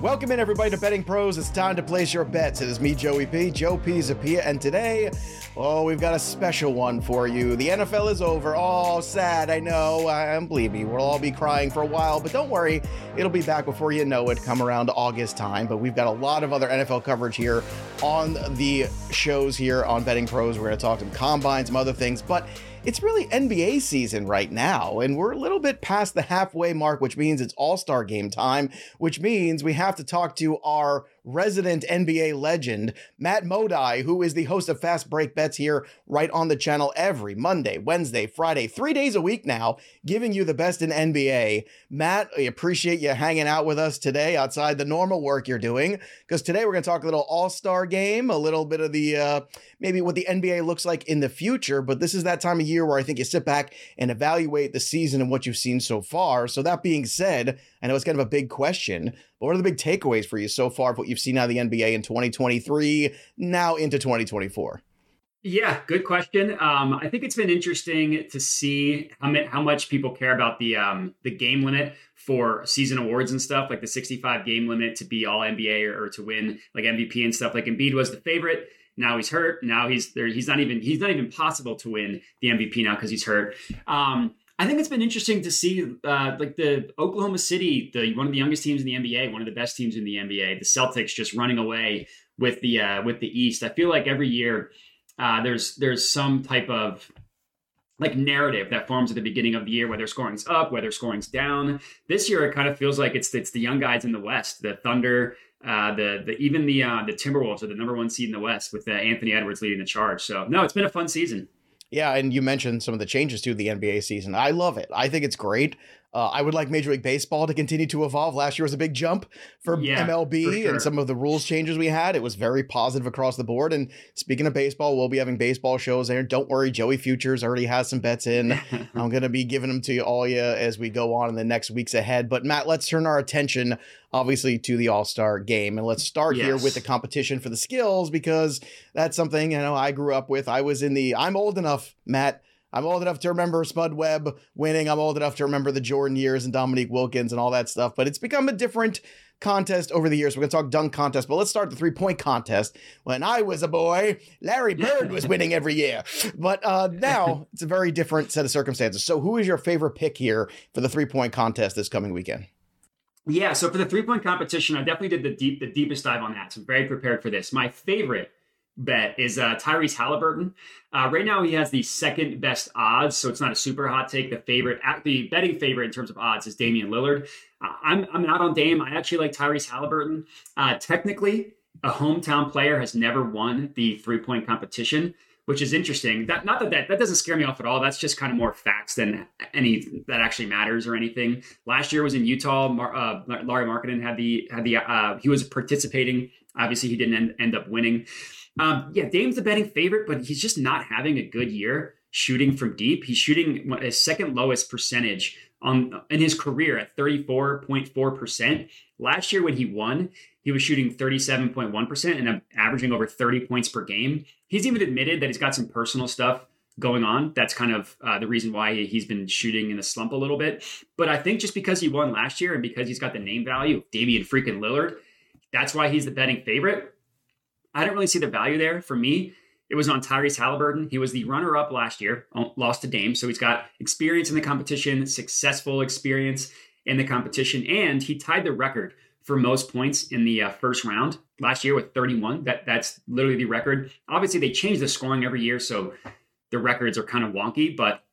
Welcome in, everybody, to Betting Pros. It's time to place your bets. It is me, Joey P, Joe Pisipia, and today, oh, we've got a special one for you. The NFL is over. Oh, sad, I know. I, believe me, we'll all be crying for a while, but don't worry, it'll be back before you know it, come around August time. But we've got a lot of other NFL coverage here on the shows here on Betting Pros. We're going to talk some combines, some other things, but it's really NBA season right now, and we're a little bit past the halfway mark, which means it's All Star game time, which means we have to talk to our resident NBA legend, Matt Modi, who is the host of Fast Break Bets here right on the channel every Monday, Wednesday, Friday, three days a week now, giving you the best in NBA. Matt, I appreciate you hanging out with us today outside the normal work you're doing, because today we're going to talk a little All Star game, a little bit of the uh, maybe what the NBA looks like in the future. But this is that time of year where I think you sit back and evaluate the season and what you've seen so far. So, that being said, I know it's kind of a big question, what are the big takeaways for you so far of what you've seen out of the NBA in 2023, now into 2024? Yeah, good question. Um, I think it's been interesting to see how, how much people care about the um, the game limit for season awards and stuff, like the 65 game limit to be all NBA or, or to win like MVP and stuff. Like Embiid was the favorite. Now he's hurt. Now he's there. He's not even he's not even possible to win the MVP now because he's hurt. Um, I think it's been interesting to see, uh, like the Oklahoma City, the one of the youngest teams in the NBA, one of the best teams in the NBA, the Celtics just running away with the uh, with the East. I feel like every year uh, there's there's some type of like narrative that forms at the beginning of the year, whether scoring's up, whether scoring's down. This year, it kind of feels like it's it's the young guys in the West, the Thunder, uh, the the even the uh, the Timberwolves are the number one seed in the West with uh, Anthony Edwards leading the charge. So no, it's been a fun season. Yeah, and you mentioned some of the changes to the NBA season. I love it. I think it's great. Uh, I would like Major League Baseball to continue to evolve. Last year was a big jump for yeah, MLB for sure. and some of the rules changes we had. It was very positive across the board. And speaking of baseball, we'll be having baseball shows there. Don't worry, Joey Futures already has some bets in. I'm going to be giving them to you all you as we go on in the next weeks ahead. But Matt, let's turn our attention obviously to the All Star game, and let's start yes. here with the competition for the skills because that's something you know I grew up with. I was in the. I'm old enough, Matt I'm old enough to remember Spud Webb winning. I'm old enough to remember the Jordan years and Dominique Wilkins and all that stuff. But it's become a different contest over the years. We're going to talk dunk contest, but let's start the three point contest. When I was a boy, Larry Bird was winning every year. But uh, now it's a very different set of circumstances. So, who is your favorite pick here for the three point contest this coming weekend? Yeah, so for the three point competition, I definitely did the deep, the deepest dive on that. So I'm very prepared for this. My favorite bet is uh, Tyrese Haliburton. Uh, right now, he has the second best odds, so it's not a super hot take. The favorite, the betting favorite in terms of odds is Damian Lillard. Uh, I'm I'm not on Dame. I actually like Tyrese Haliburton. Uh, technically, a hometown player has never won the three point competition, which is interesting. That not that, that that doesn't scare me off at all. That's just kind of more facts than any that actually matters or anything. Last year was in Utah. Mar, uh, Lauri Markkanen had the had the uh, he was participating. Obviously, he didn't end, end up winning. Um, yeah, Dame's the betting favorite, but he's just not having a good year shooting from deep. He's shooting his second lowest percentage on in his career at 34.4%. Last year when he won, he was shooting 37.1% and averaging over 30 points per game. He's even admitted that he's got some personal stuff going on. That's kind of uh, the reason why he's been shooting in a slump a little bit. But I think just because he won last year and because he's got the name value of Damian freaking Lillard, that's why he's the betting favorite. I don't really see the value there. For me, it was on Tyrese Haliburton. He was the runner up last year, lost to Dame. So he's got experience in the competition, successful experience in the competition, and he tied the record for most points in the uh, first round last year with 31. That That's literally the record. Obviously, they change the scoring every year. So the records are kind of wonky, but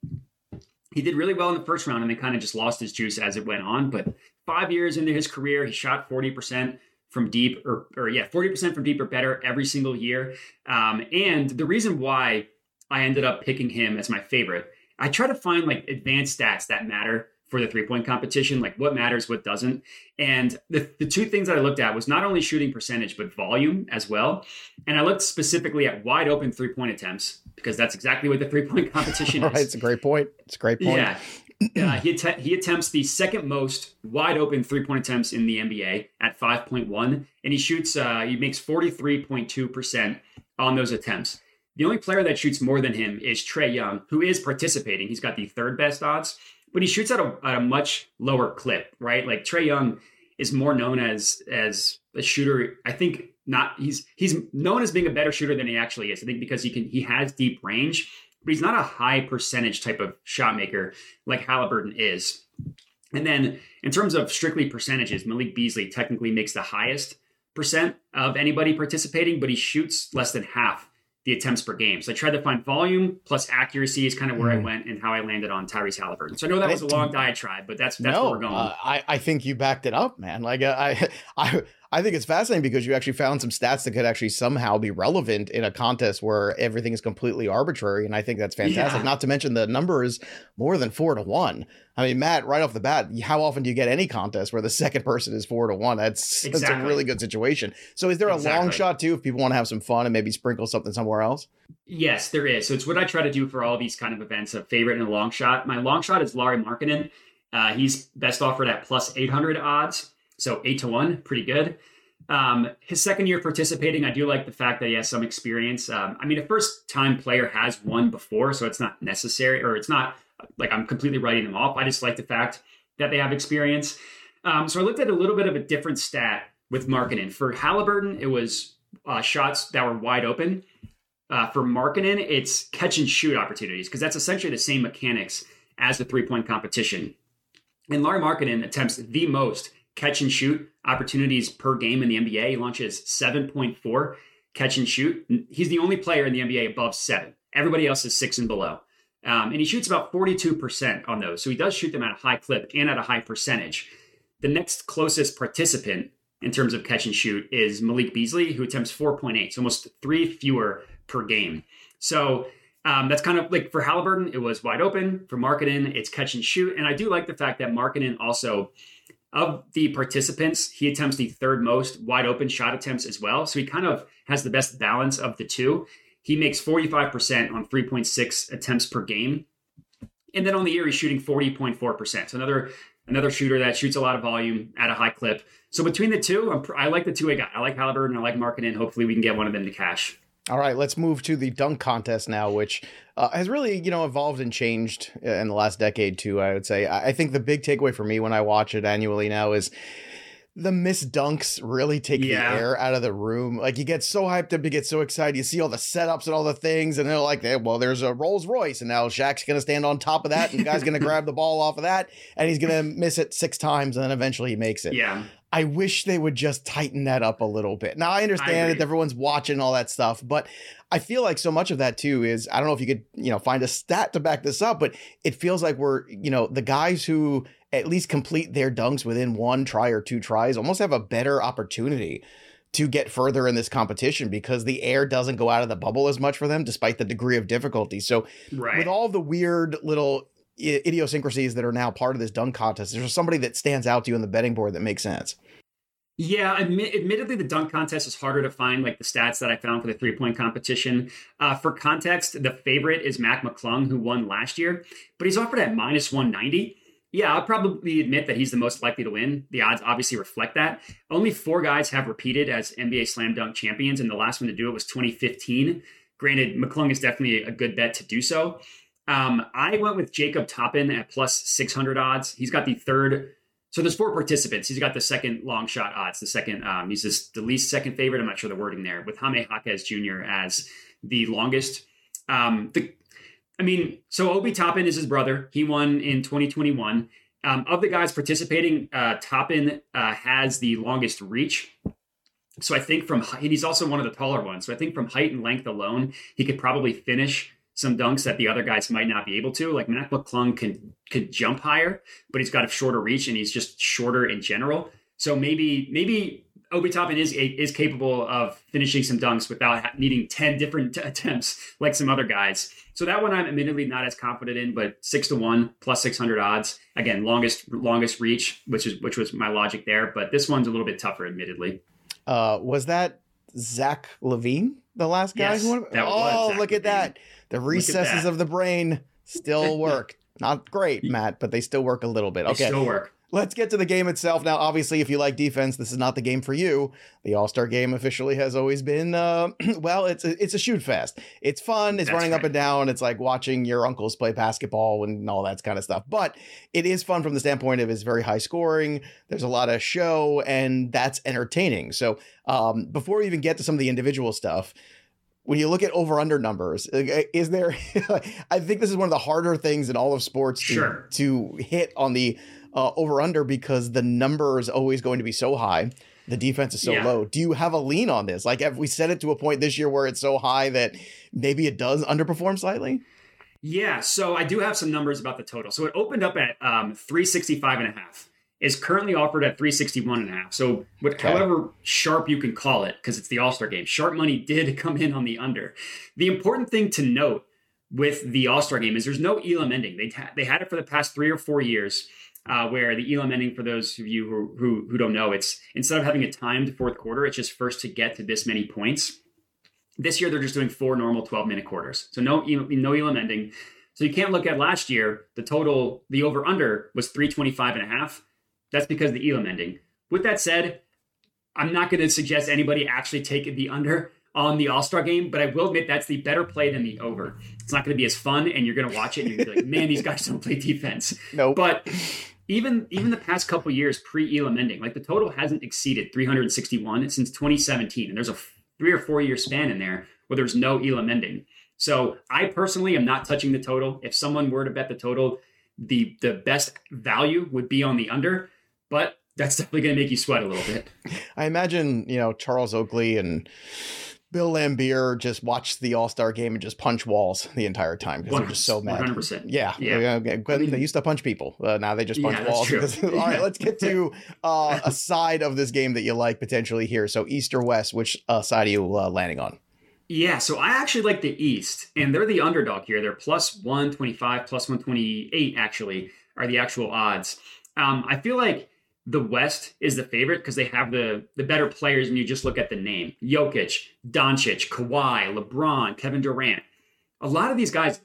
he did really well in the first round and then kind of just lost his juice as it went on. But five years into his career, he shot 40% from deep or, or yeah, 40% from deep or better every single year. Um, and the reason why I ended up picking him as my favorite, I try to find like advanced stats that matter for the three point competition, like what matters, what doesn't. And the, the two things that I looked at was not only shooting percentage, but volume as well. And I looked specifically at wide open three point attempts because that's exactly what the three point competition is. right, it's a great point. It's a great point. Yeah. Uh, he, att- he attempts the second most wide open three point attempts in the NBA at 5.1, and he shoots, uh, he makes 43.2% on those attempts. The only player that shoots more than him is Trae Young, who is participating. He's got the third best odds, but he shoots at a, at a much lower clip, right? Like Trae Young is more known as as a shooter. I think not he's he's known as being a better shooter than he actually is. I think because he can he has deep range, but he's not a high percentage type of shot maker like Haliburton is. And then in terms of strictly percentages, Malik Beasley technically makes the highest percent of anybody participating, but he shoots less than half the attempts per game. So I tried to find volume plus accuracy is kind of where mm. I went and how I landed on Tyrese Haliburton. So I know that was a long diatribe, but that's that's no, where we're going. Uh, I I think you backed it up, man. Like uh, I I I think it's fascinating because you actually found some stats that could actually somehow be relevant in a contest where everything is completely arbitrary, and I think that's fantastic. Yeah. Not to mention the number is more than four to one. I mean, Matt, right off the bat, how often do you get any contest where the second person is four to one? That's exactly. that's a really good situation. So, is there a exactly. long shot too if people want to have some fun and maybe sprinkle something somewhere else? Yes, there is. So it's what I try to do for all these kind of events: a favorite and a long shot. My long shot is Lauri Markkanen. Uh, he's best offered at plus eight hundred odds, so eight to one, pretty good. Um, his second year participating, I do like the fact that he has some experience. Um, I mean, a first time player has won before, so it's not necessary or it's not like I'm completely writing them off. I just like the fact that they have experience. Um, so I looked at a little bit of a different stat with Markkanen. For Haliburton, it was uh, shots that were wide open. Uh, for Markkanen, it's catch and shoot opportunities because that's essentially the same mechanics as the three point competition. And Larry Markkanen attempts the most catch and shoot opportunities per game in the NBA. He launches 7.4 catch and shoot. He's the only player in the NBA above seven. Everybody else is six and below. Um, and he shoots about 42% on those. So he does shoot them at a high clip and at a high percentage. The next closest participant in terms of catch and shoot is Malik Beasley, who attempts 4.8, so almost three fewer per game. So um, that's kind of like for Haliburton, it was wide open. For Markkanen, it's catch and shoot. And I do like the fact that Markkanen also of the participants, he attempts the third most wide open shot attempts as well. So he kind of has the best balance of the two. He makes 45% on 3.6 attempts per game. And then on the year, he's shooting 40.4%. So another another shooter that shoots a lot of volume at a high clip. So between the two, I'm, i like the two I got. I like Haliburton. I like Markkanen. Hopefully, we can get one of them to cash. All right, let's move to the dunk contest now, which uh, has really, you know, evolved and changed uh, in the last decade too. I would say. I think the big takeaway for me when I watch it annually now is the miss dunks really take yeah. the air out of the room. Like you get so hyped up, you get so excited. You see all the setups and all the things, and they're like, well, there's a Rolls Royce, and now Shaq's gonna stand on top of that, and the guy's gonna grab the ball off of that, and he's gonna miss it six times, and then eventually he makes it. Yeah. I wish they would just tighten that up a little bit. Now I understand that everyone's watching all that stuff, but I feel like so much of that too is I don't know if you could, you know, find a stat to back this up, but it feels like we're, you know, the guys who at least complete their dunks within one try or two tries almost have a better opportunity to get further in this competition because the air doesn't go out of the bubble as much for them despite the degree of difficulty. So right. with all the weird little idiosyncrasies that are now part of this dunk contest, there's somebody that stands out to you on the betting board that makes sense. Yeah, admit, admittedly, the dunk contest is harder to find, like the stats that I found for the three point competition. Uh, for context, the favorite is Mac McClung, who won last year, but he's offered at minus 190. Yeah, I'll probably admit that he's the most likely to win. The odds obviously reflect that. Only four guys have repeated as NBA slam dunk champions, and the last one to do it was 2015. Granted, McClung is definitely a good bet to do so. Um, I went with Jacob Toppin at plus 600 odds. He's got the third so there's four participants. He's got the second long shot odds. The second, um, he's just the least second favorite. I'm not sure the wording there with Jaime Jaquez Jr. as the longest. Um, the, I mean, so Obi Toppin is his brother. He won in 2021. Um, of the guys participating, uh, Toppin uh, has the longest reach. So I think from and he's also one of the taller ones. So I think from height and length alone, he could probably finish some dunks that the other guys might not be able to. Like Mac McClung can could jump higher, but he's got a shorter reach and he's just shorter in general. So maybe maybe Obi Toppin is is capable of finishing some dunks without needing ten different attempts like some other guys. So that one I'm admittedly not as confident in, but six to one plus six hundred odds. Again, longest longest reach, which is which was my logic there. But this one's a little bit tougher, admittedly. Uh, was that Zach LaVine, the last guy? Yes, who won? oh, look at that! The recesses of the brain still work. Not great, Matt, but they still work a little bit. Okay. They still work. Let's get to the game itself now. Obviously, if you like defense, this is not the game for you. The All Star Game officially has always been, uh, well, it's a, it's a shoot fest. It's fun. It's That's running up and down. It's like watching your uncles play basketball and all that kind of stuff. But it is fun from the standpoint of it's very high scoring. There's a lot of show, and that's entertaining. So um, before we even get to some of the individual stuff. When you look at over under numbers, uh, is there? I think this is one of the harder things in all of sports to, Sure. to hit on the uh, over under because the number is always going to be so high. The defense is so Yeah. low. Do you have a lean on this? Like, have we set it to a point this year where it's so high that maybe it does underperform slightly? Yeah, so I do have some numbers about the total. So it opened up at um, 365 and a half. Is currently offered at 361 and a half. So what, Okay. however sharp you can call it, because it's the All-Star game, sharp money did come in on the under. The important thing to note with the All-Star game is there's no Elam ending. They, they had it for the past three or four years. Uh, where the Elam ending, for those of you who, who who don't know, it's instead of having a timed fourth quarter, it's just first to get to this many points. This year they're just doing four normal 12 minute quarters. So no no Elam ending. So you can't look at last year, the total, the over under was 325 and a half. That's because of the Elam ending. With that said, I'm not going to suggest anybody actually take the under on the All Star game, but I will admit that's the better play than the over. It's not going to be as fun, and you're going to watch it and you're going to be like, man, these guys don't play defense. No. But even even the past couple years pre Elam ending, like the total hasn't exceeded 361 since 2017, and there's a three or four year span in there where there's no Elam ending. So I personally am not touching the total. If someone were to bet the total, the the best value would be on the under, but that's definitely going to make you sweat a little bit. I imagine, you know, Charles Oakley and Bill Laimbeer just watched the All Star game and just punch walls the entire time because they're just so mad. 100%. Yeah, Yeah. yeah. I mean- they used to punch people. Uh, now they just punch Yeah, walls. because- all right, let's get to uh, a side of this game that you like potentially here. So East or West, which uh, side are you uh, landing on? Yeah, so I actually like the East, and they're the underdog here. They're plus 125, plus 128, actually, are the actual odds. Um, I feel like the West is the favorite because they have the, the better players, and you just look at the name Jokic, Doncic, Kawhi, LeBron, Kevin Durant. A lot of these guys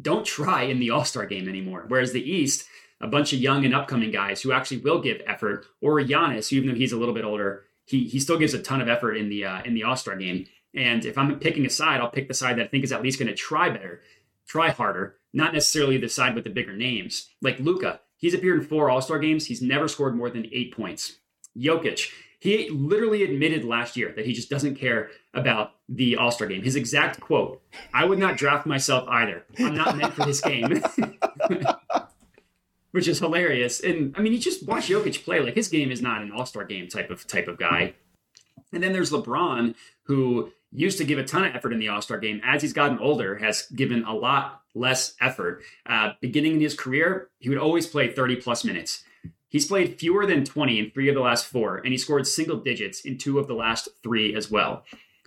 don't try in the All Star game anymore, whereas the East, a bunch of young and upcoming guys who actually will give effort, or Giannis, even though he's a little bit older, he, he still gives a ton of effort in the uh, in the All Star game. And if I'm picking a side, I'll pick the side that I think is at least going to try better, try harder, not necessarily the side with the bigger names. Like Luka, he's appeared in four All Star games. He's never scored more than eight points. Jokic, he literally admitted last year that he just doesn't care about the All Star game. His exact quote I would not draft myself either. I'm not meant for this game. Which is hilarious. And I mean, you just watch Jokic play. Like his game is not an All Star game type of type of guy. And then there's LeBron, who used to give a ton of effort in the All Star game. As he's gotten older, has given a lot less effort. Uh, beginning in his career, he would always play 30 plus minutes. He's played fewer than 20 in three of the last four, and he scored single digits in two of the last three as well.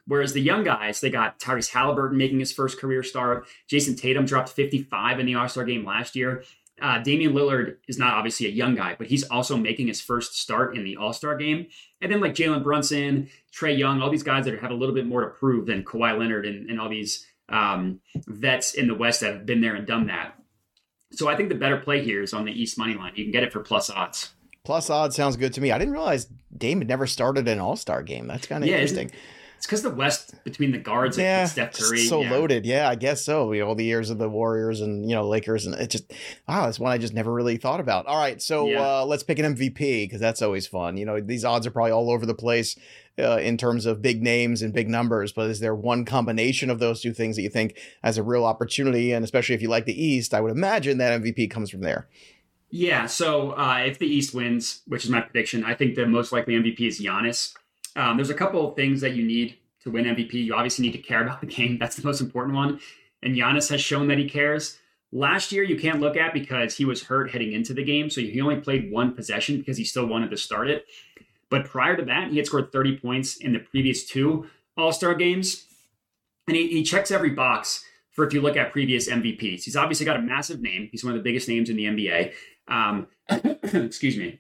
Whereas the young guys, they got Tyrese Haliburton making his first career start. Jayson Tatum dropped 55 in the All Star game last year. Uh, Damian Lillard is not obviously a young guy, but he's also making his first start in the All Star game. And then like Jalen Brunson, Trae Young, all these guys that have a little bit more to prove than Kawhi Leonard and, and all these um, vets in the West that have been there and done that. So I think the better play here is on the East money line. You can get it for plus odds. Plus odds sounds good to me. I didn't realize Dame had never started an All Star game. That's kind of Yeah, isn't- interesting. It's because the West between the guards, like Yeah, Steph Curry, so yeah. loaded. Yeah, I guess so. Know, all the years of the Warriors and you know Lakers, and it just wow, that's one I just never really thought about. All right, so Yeah. uh, let's pick an MVP because that's always fun. You know, these odds are probably all over the place uh, in terms of big names and big numbers, but is there one combination of those two things that you think has a real opportunity? And especially if you like the East, I would imagine that MVP comes from there. Yeah. So uh, if the East wins, which is my prediction, I think the most likely MVP is Giannis. Um, there's a couple of things that you need to win MVP. You obviously need to care about the game. That's the most important one. And Giannis has shown that he cares. Last year, you can't look at because he was hurt heading into the game. So he only played one possession because he still wanted to start it. But prior to that, he had scored 30 points in the previous two All Star games. And he, he checks every box for if you look at previous MVPs. He's obviously got a massive name. He's one of the biggest names in the NBA. Um, excuse me.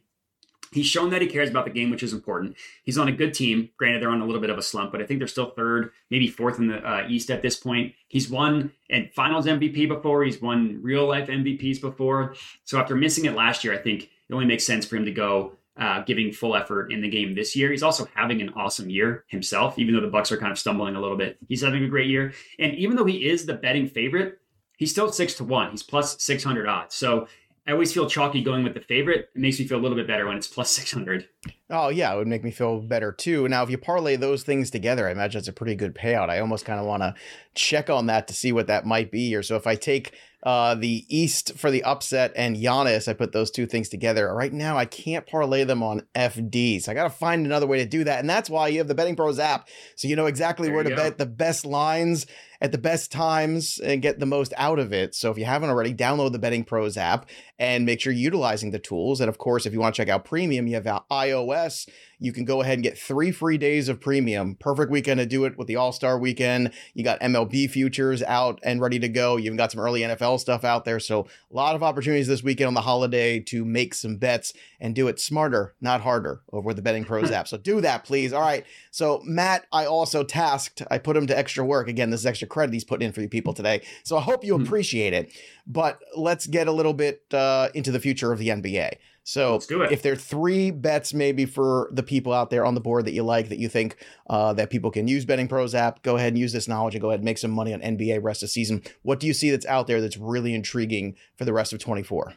He's shown that he cares about the game, which is important. He's on a good team. Granted, they're on a little bit of a slump, but I think they're still third, maybe fourth in the uh, East at this point. He's won and Finals MVP before. He's won real life MVPs before. So after missing it last year, I think it only makes sense for him to go uh, giving full effort in the game this year. He's also having an awesome year himself, even though the Bucks are kind of stumbling a little bit. He's having a great year, and even though he is the betting favorite, he's still six to one. He's plus six hundred odds. So I always feel chalky going with the favorite. It makes me feel a little bit better when it's plus 600. Oh, yeah, it would make me feel better too. Now, if you parlay those things together, I imagine it's a pretty good payout. I almost kind of want to check on that to see what that might be. Or so if I take uh, the East for the upset and Giannis, I put those two things together. Right now, I can't parlay them on FD. So I got to find another way to do that. And that's why you have the Betting Pros app. So you know exactly there where to go. bet the best lines at the best times and get the most out of it. So if you haven't already, download the Betting Pros app and make sure you're utilizing the tools. And of course, if you want to check out premium, you have iOS you can go ahead and get three free days of premium. Perfect weekend to do it with the All Star weekend. You got MLB futures out and ready to go. You've got some early NFL stuff out there. So, a lot of opportunities this weekend on the holiday to make some bets and do it smarter, not harder, over the Betting Pros app. So, do that, please. All right. So, Matt, I also tasked, I put him to extra work. Again, this is extra credit he's putting in for you people today. So, I hope you hmm. appreciate it. But let's get a little bit uh, into the future of the NBA. So if there are three bets maybe for the people out there on the board that you like that you think uh, that people can use Betting Pros app, go ahead and use this knowledge and go ahead and make some money on NBA rest of season. What do you see that's out there that's really intriguing for the rest of 24?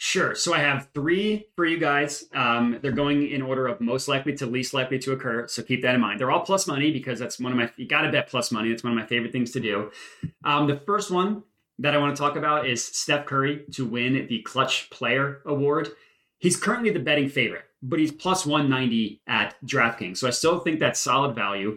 Sure. So I have three for you guys. Um, they're going in order of most likely to least likely to occur. So keep that in mind. They're all plus money because that's one of my, you got to bet plus money. That's one of my favorite things to do. Um, the first one that I want to talk about is Steph Curry to win the Clutch Player Award. He's currently the betting favorite, but he's plus 190 at DraftKings. So I still think that's solid value.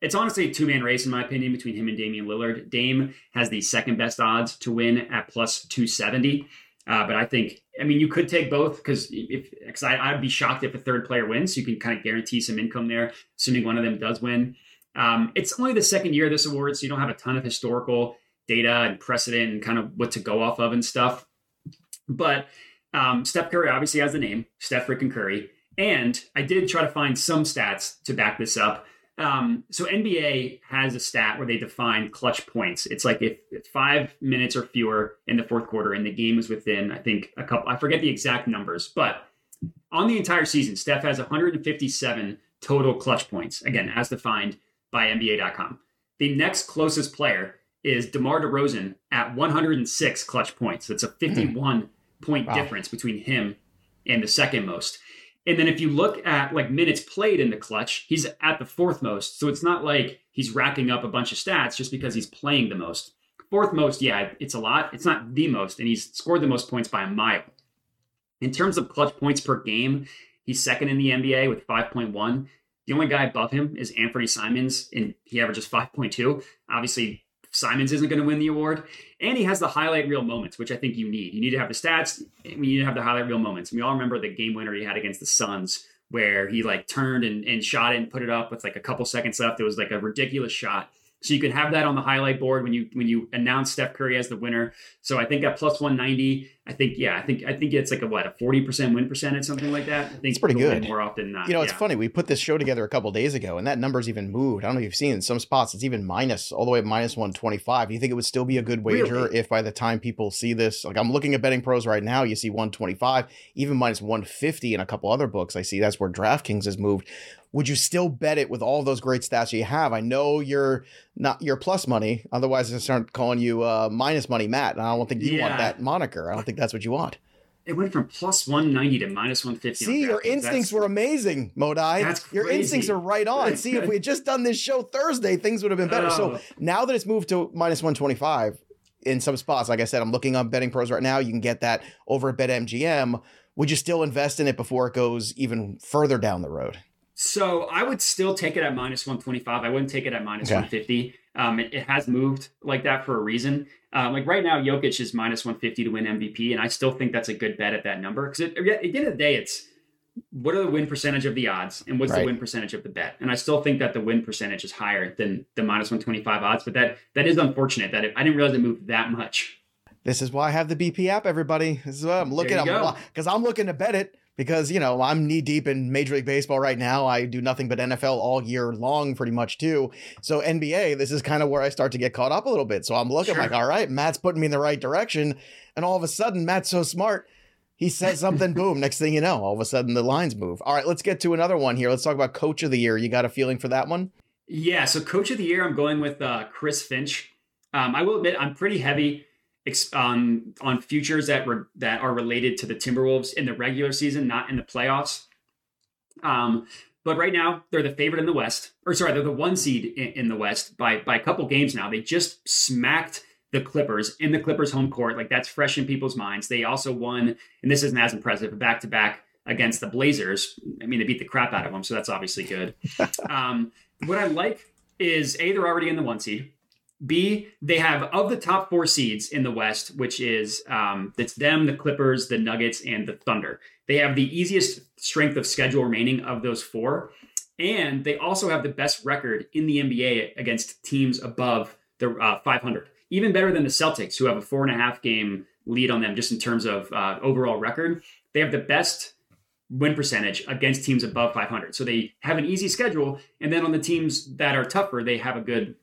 It's honestly a two man race, in my opinion, between him and Damian Lillard. Dame has the second best odds to win at plus 270. Uh, but I think, I mean, you could take both because if because I'd be shocked if a third player wins. So you can kind of guarantee some income there, assuming one of them does win. Um, it's only the second year of this award, so you don't have a ton of historical data and precedent and kind of what to go off of and stuff. But um, Steph Curry obviously has the name Steph freaking Curry, and I did try to find some stats to back this up. Um, so NBA has a stat where they define clutch points. It's like if it's five minutes or fewer in the fourth quarter, and the game is within, I think, a couple. I forget the exact numbers, but on the entire season, Steph has 157 total clutch points. Again, as defined by NBA.com. The next closest player is DeMar DeRozan at 106 clutch points. That's a hmm. 51 point wow. difference between him and the second most. And then if you look at like minutes played in the clutch, he's at the fourth most. So it's not like he's racking up a bunch of stats just because he's playing the most. Fourth most, yeah, it's a lot. It's not the most, and he's scored the most points by a mile. In terms of clutch points per game, he's second in the NBA with 5.1. The only guy above him is Anfernee Simons, and he averages 5.2. Obviously, Simons isn't going to win the award. And he has the highlight reel moments, which I think you need. You need to have the stats. You need to have the highlight reel moments. And we all remember the game winner he had against the Suns, where he like turned and, and shot it and put it up with like a couple seconds left. It was like a ridiculous shot. So you can have that on the highlight board when you when you announce Steph Curry as the winner. So I think at plus 190, I think yeah, I think I think it's like a what a 40% win percentage, something like that. I think it's pretty good. More often than not. You know, it's yeah. funny. We put this show together a couple days ago, and that number's even moved. I don't know if you've seen in some spots it's even minus all the way minus 125. Do you think it would still be a good wager really? if by the time people see this, like I'm looking at betting pros right now, you see 125, even minus 150 in a couple other books. I see that's where DraftKings has moved would you still bet it with all those great stats you have? I know you're not your plus money, otherwise I start calling you uh, minus money Matt, and I don't think you yeah. want that moniker. I don't think that's what you want. It went from plus 190 to minus 150. See, your instincts that's, were amazing, Modai. That's crazy. Your instincts are right on. See, if we had just done this show Thursday, things would have been better. Oh. So now that it's moved to minus 125 in some spots, like I said, I'm looking on betting pros right now. You can get that over at BetMGM. Would you still invest in it before it goes even further down the road? So I would still take it at minus 125. I wouldn't take it at minus okay. 150. Um, it, it, has moved like that for a reason. Um, like right now, Jokic is minus 150 to win MVP, and I still think that's a good bet at that number because at the end of the day, it's what are the win percentage of the odds and what's right. the win percentage of the bet? And I still think that the win percentage is higher than the minus 125 odds, but that that is unfortunate that it, I didn't realize it moved that much. This is why I have the BP app, everybody. This is what I'm looking at because I'm looking to bet it because you know I'm knee deep in Major League Baseball right now. I do nothing but NFL all year long, pretty much too. So NBA, this is kind of where I start to get caught up a little bit. So I'm looking sure. like, all right, Matt's putting me in the right direction, and all of a sudden, Matt's so smart. he says something, boom. Next thing you know, all of a sudden the lines move. All right, let's get to another one here. Let's talk about coach of the year. You got a feeling for that one? Yeah. So coach of the year, I'm going with uh, Chris Finch. Um, I will admit, I'm pretty heavy on on futures that were that are related to the Timberwolves in the regular season, not in the playoffs. Um, but right now they're the favorite in the West, or sorry, they're the one seed in, in the West by by a couple games now. They just smacked the Clippers in the Clippers home court. Like that's fresh in people's minds. They also won, and this isn't as impressive, back to back against the Blazers. I mean, they beat the crap out of them, so that's obviously good. um, what I like is A, they're already in the one seed. B, they have of the top four seeds in the West, which is um, it's them, the Clippers, the Nuggets, and the Thunder. They have the easiest strength of schedule remaining of those four, and they also have the best record in the NBA against teams above the uh, 500, even better than the Celtics, who have a four and a half game lead on them just in terms of uh, overall record. They have the best win percentage against teams above 500. So they have an easy schedule, and then on the teams that are tougher, they have a good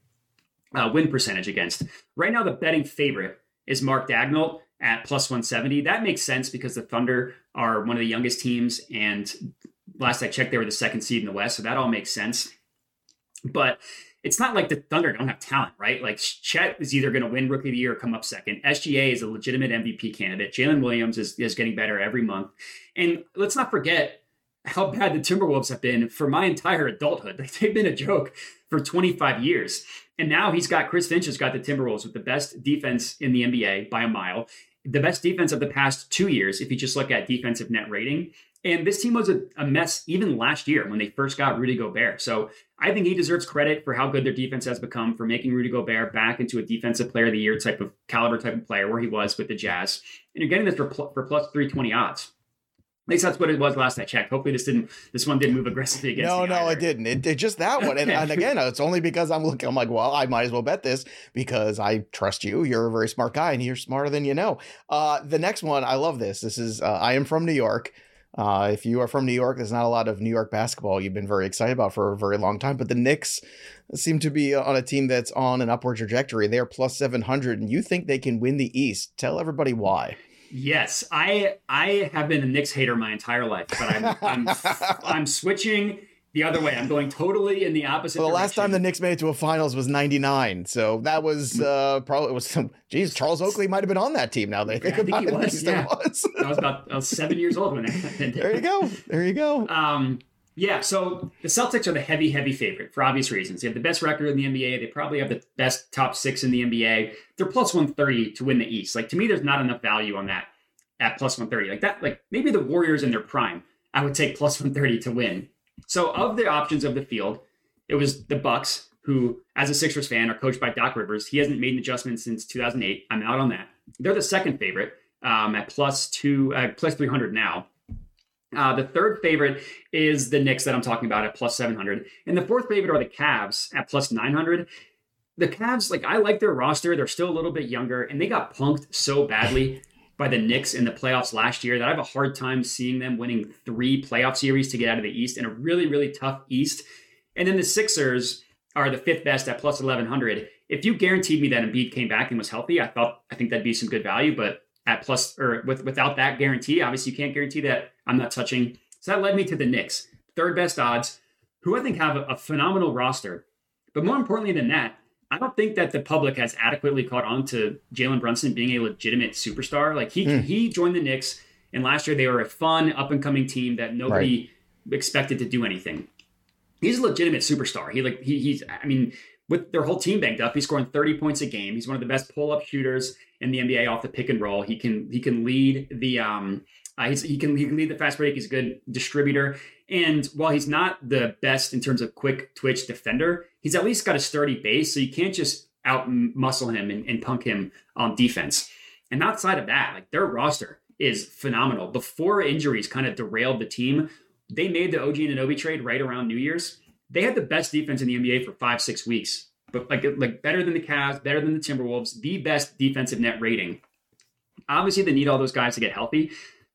uh, win percentage against. Right now, the betting favorite is Mark Daigneault at plus 170. That makes sense because the Thunder are one of the youngest teams, and last I checked, they were the second seed in the West, so that all makes sense. But it's not like the Thunder don't have talent, right? Like Chet is either going to win Rookie of the Year or come up second. SGA is a legitimate MVP candidate. Jalen Williams is, is getting better every month. And let's not forget how bad the Timberwolves have been for my entire adulthood. Like they've been a joke for 25 years. And now he's got Chris Finch has got the Timberwolves with the best defense in the NBA by a mile, the best defense of the past two years, if you just look at defensive net rating. And this team was a, a, mess even last year when they first got Rudy Gobert. So I think he deserves credit for how good their defense has become for making Rudy Gobert back into a defensive player of the year type of caliber type of player where he was with the Jazz. And you're getting this for, pl- for plus 320 odds. At least that's what it was last I checked. Hopefully this didn't this one didn't move aggressively against. No, no, either. it didn't. It, it just that one. And, and, again, it's only because I'm looking. I'm like, well, I might as well bet this because I trust you. You're a very smart guy, and you're smarter than you know. Uh, the next one, I love this. This is uh, I am from New York. Uh, if you are from New York, there's not a lot of New York basketball you've been very excited about for a very long time. But the Knicks seem to be on a team that's on an upward trajectory. They are plus 700, and you think they can win the East. Tell everybody why. Yes, I I have been a Knicks hater my entire life, but I'm I'm, I'm switching the other way. I'm going totally in the opposite. Well, the direction. last time the Knicks made it to a finals was '99, so that was uh, probably it was some. Geez, Charles Oakley might have been on that team. Now they think yeah, about think it. Was, yeah. was. I was about I was seven years old when that. There you go. There you go. Um, yeah, so the Celtics are the heavy, heavy favorite for obvious reasons. They have the best record in the NBA. They probably have the best top six in the NBA. They're plus 130 to win the East. Like to me, there's not enough value on that at plus 130. Like that, like maybe the Warriors in their prime, I would take plus 130 to win. So of the options of the field, it was the Bucks, who, as a Sixers fan, are coached by Doc Rivers. He hasn't made an adjustment since 2008. I'm out on that. They're the second favorite um, at plus two, uh, plus 300 now. Uh, the third favorite is the Knicks that I'm talking about at plus 700. And the fourth favorite are the Cavs at plus 900. The Cavs, like, I like their roster. They're still a little bit younger, and they got punked so badly by the Knicks in the playoffs last year that I have a hard time seeing them winning three playoff series to get out of the East in a really, really tough East. And then the Sixers are the fifth best at plus 1100. If you guaranteed me that Embiid came back and was healthy, I thought I think that'd be some good value. But at plus or with without that guarantee, obviously you can't guarantee that I'm not touching. So that led me to the Knicks, third best odds, who I think have a, a phenomenal roster. But more importantly than that, I don't think that the public has adequately caught on to Jalen Brunson being a legitimate superstar. Like he mm. he joined the Knicks, and last year they were a fun up and coming team that nobody right. expected to do anything. He's a legitimate superstar. He like he, he's I mean with their whole team banked up, he's scoring 30 points a game. He's one of the best pull up shooters in the NBA off the pick and roll. He can he can lead the um uh, he can he can lead the fast break. He's a good distributor. And while he's not the best in terms of quick twitch defender, he's at least got a sturdy base. So you can't just out muscle him and, and punk him on defense. And outside of that, like their roster is phenomenal. Before injuries kind of derailed the team, they made the OG Anunoby trade right around New Year's. They had the best defense in the NBA for five, six weeks, but like like better than the Cavs, better than the Timberwolves, the best defensive net rating. Obviously, they need all those guys to get healthy,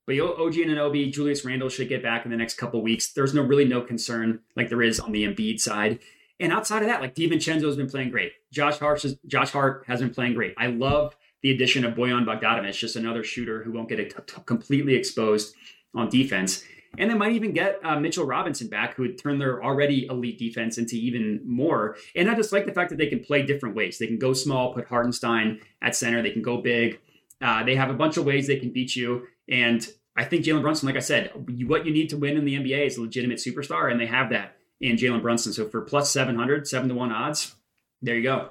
but OG Anunoby, Julius Randle should get back in the next couple weeks. There's no really no concern like there is on the Embiid side. And outside of that, like DiVincenzo has been playing great. Josh Hart, Josh Hart has been playing great. I love the addition of Bojan Bogdanovic, just another shooter who won't get completely exposed on defense. And they might even get uh, Mitchell Robinson back, who would turn their already elite defense into even more. And I just like the fact that they can play different ways. They can go small, put Hartenstein at center. They can go big. Uh, they have a bunch of ways they can beat you. And I think Jalen Brunson, like I said, what you need to win in the NBA is a legitimate superstar, and they have that in Jalen Brunson. So for plus 700, 7 to 1 odds, there you go.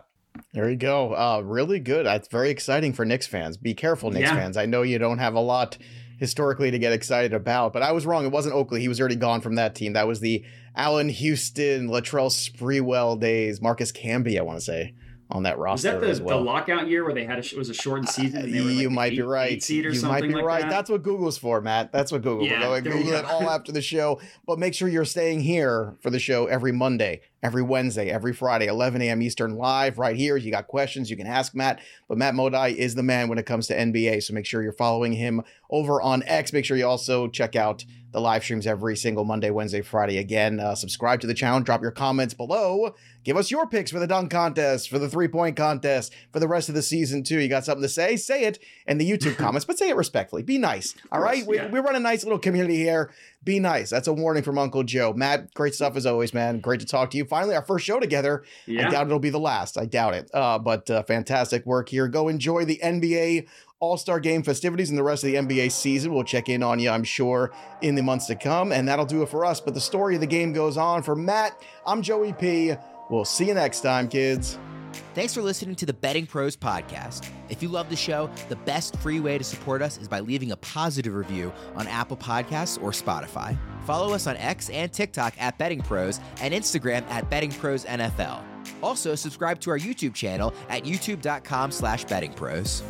There you go. Uh, really good. That's very exciting for Knicks fans. Be careful, Knicks yeah. fans. I know you don't have a lot historically to get excited about. But I was wrong. It wasn't Oakley. He was already gone from that team. That was the Allan Houston, Latrell Sprewell days. Marcus Camby, I want to say on that roster. Was that the, well. the lockout year where they had a, it was a shortened season? Uh, you like might eight, be right. you might be like right. That? That's what Google's for, Matt. That's what Google. Yeah, Go Google it all after the show. But make sure you're staying here for the show every Monday, every Wednesday, every Friday, 11 a.m. Eastern, live right here. You got questions, you can ask Matt. But Matt Modi is the man when it comes to NBA. So make sure you're following him over on X. Make sure you also check out the live streams every single Monday, Wednesday, Friday. Again, uh, subscribe to the channel, drop your comments below. Give us your picks for the dunk contest, for the three point contest, for the rest of the season, too. You got something to say? Say it in the YouTube comments, but say it respectfully. Be nice. All right? Course, yeah. we, we run a nice little community here. Be nice. That's a warning from Uncle Joe. Matt, great stuff as always, man. Great to talk to you. Finally, our first show together. Yeah. I doubt it'll be the last. I doubt it. Uh, but uh, fantastic work here. Go enjoy the NBA all Star Game festivities and the rest of the NBA season. We'll check in on you, I'm sure, in the months to come. And that'll do it for us. But the story of the game goes on. For Matt, I'm Joey P. We'll see you next time, kids. Thanks for listening to the Betting Pros podcast. If you love the show, the best free way to support us is by leaving a positive review on Apple Podcasts or Spotify. Follow us on X and TikTok at Betting Pros and Instagram at Betting Pros NFL. Also, subscribe to our YouTube channel at youtube.com slash bettingpros.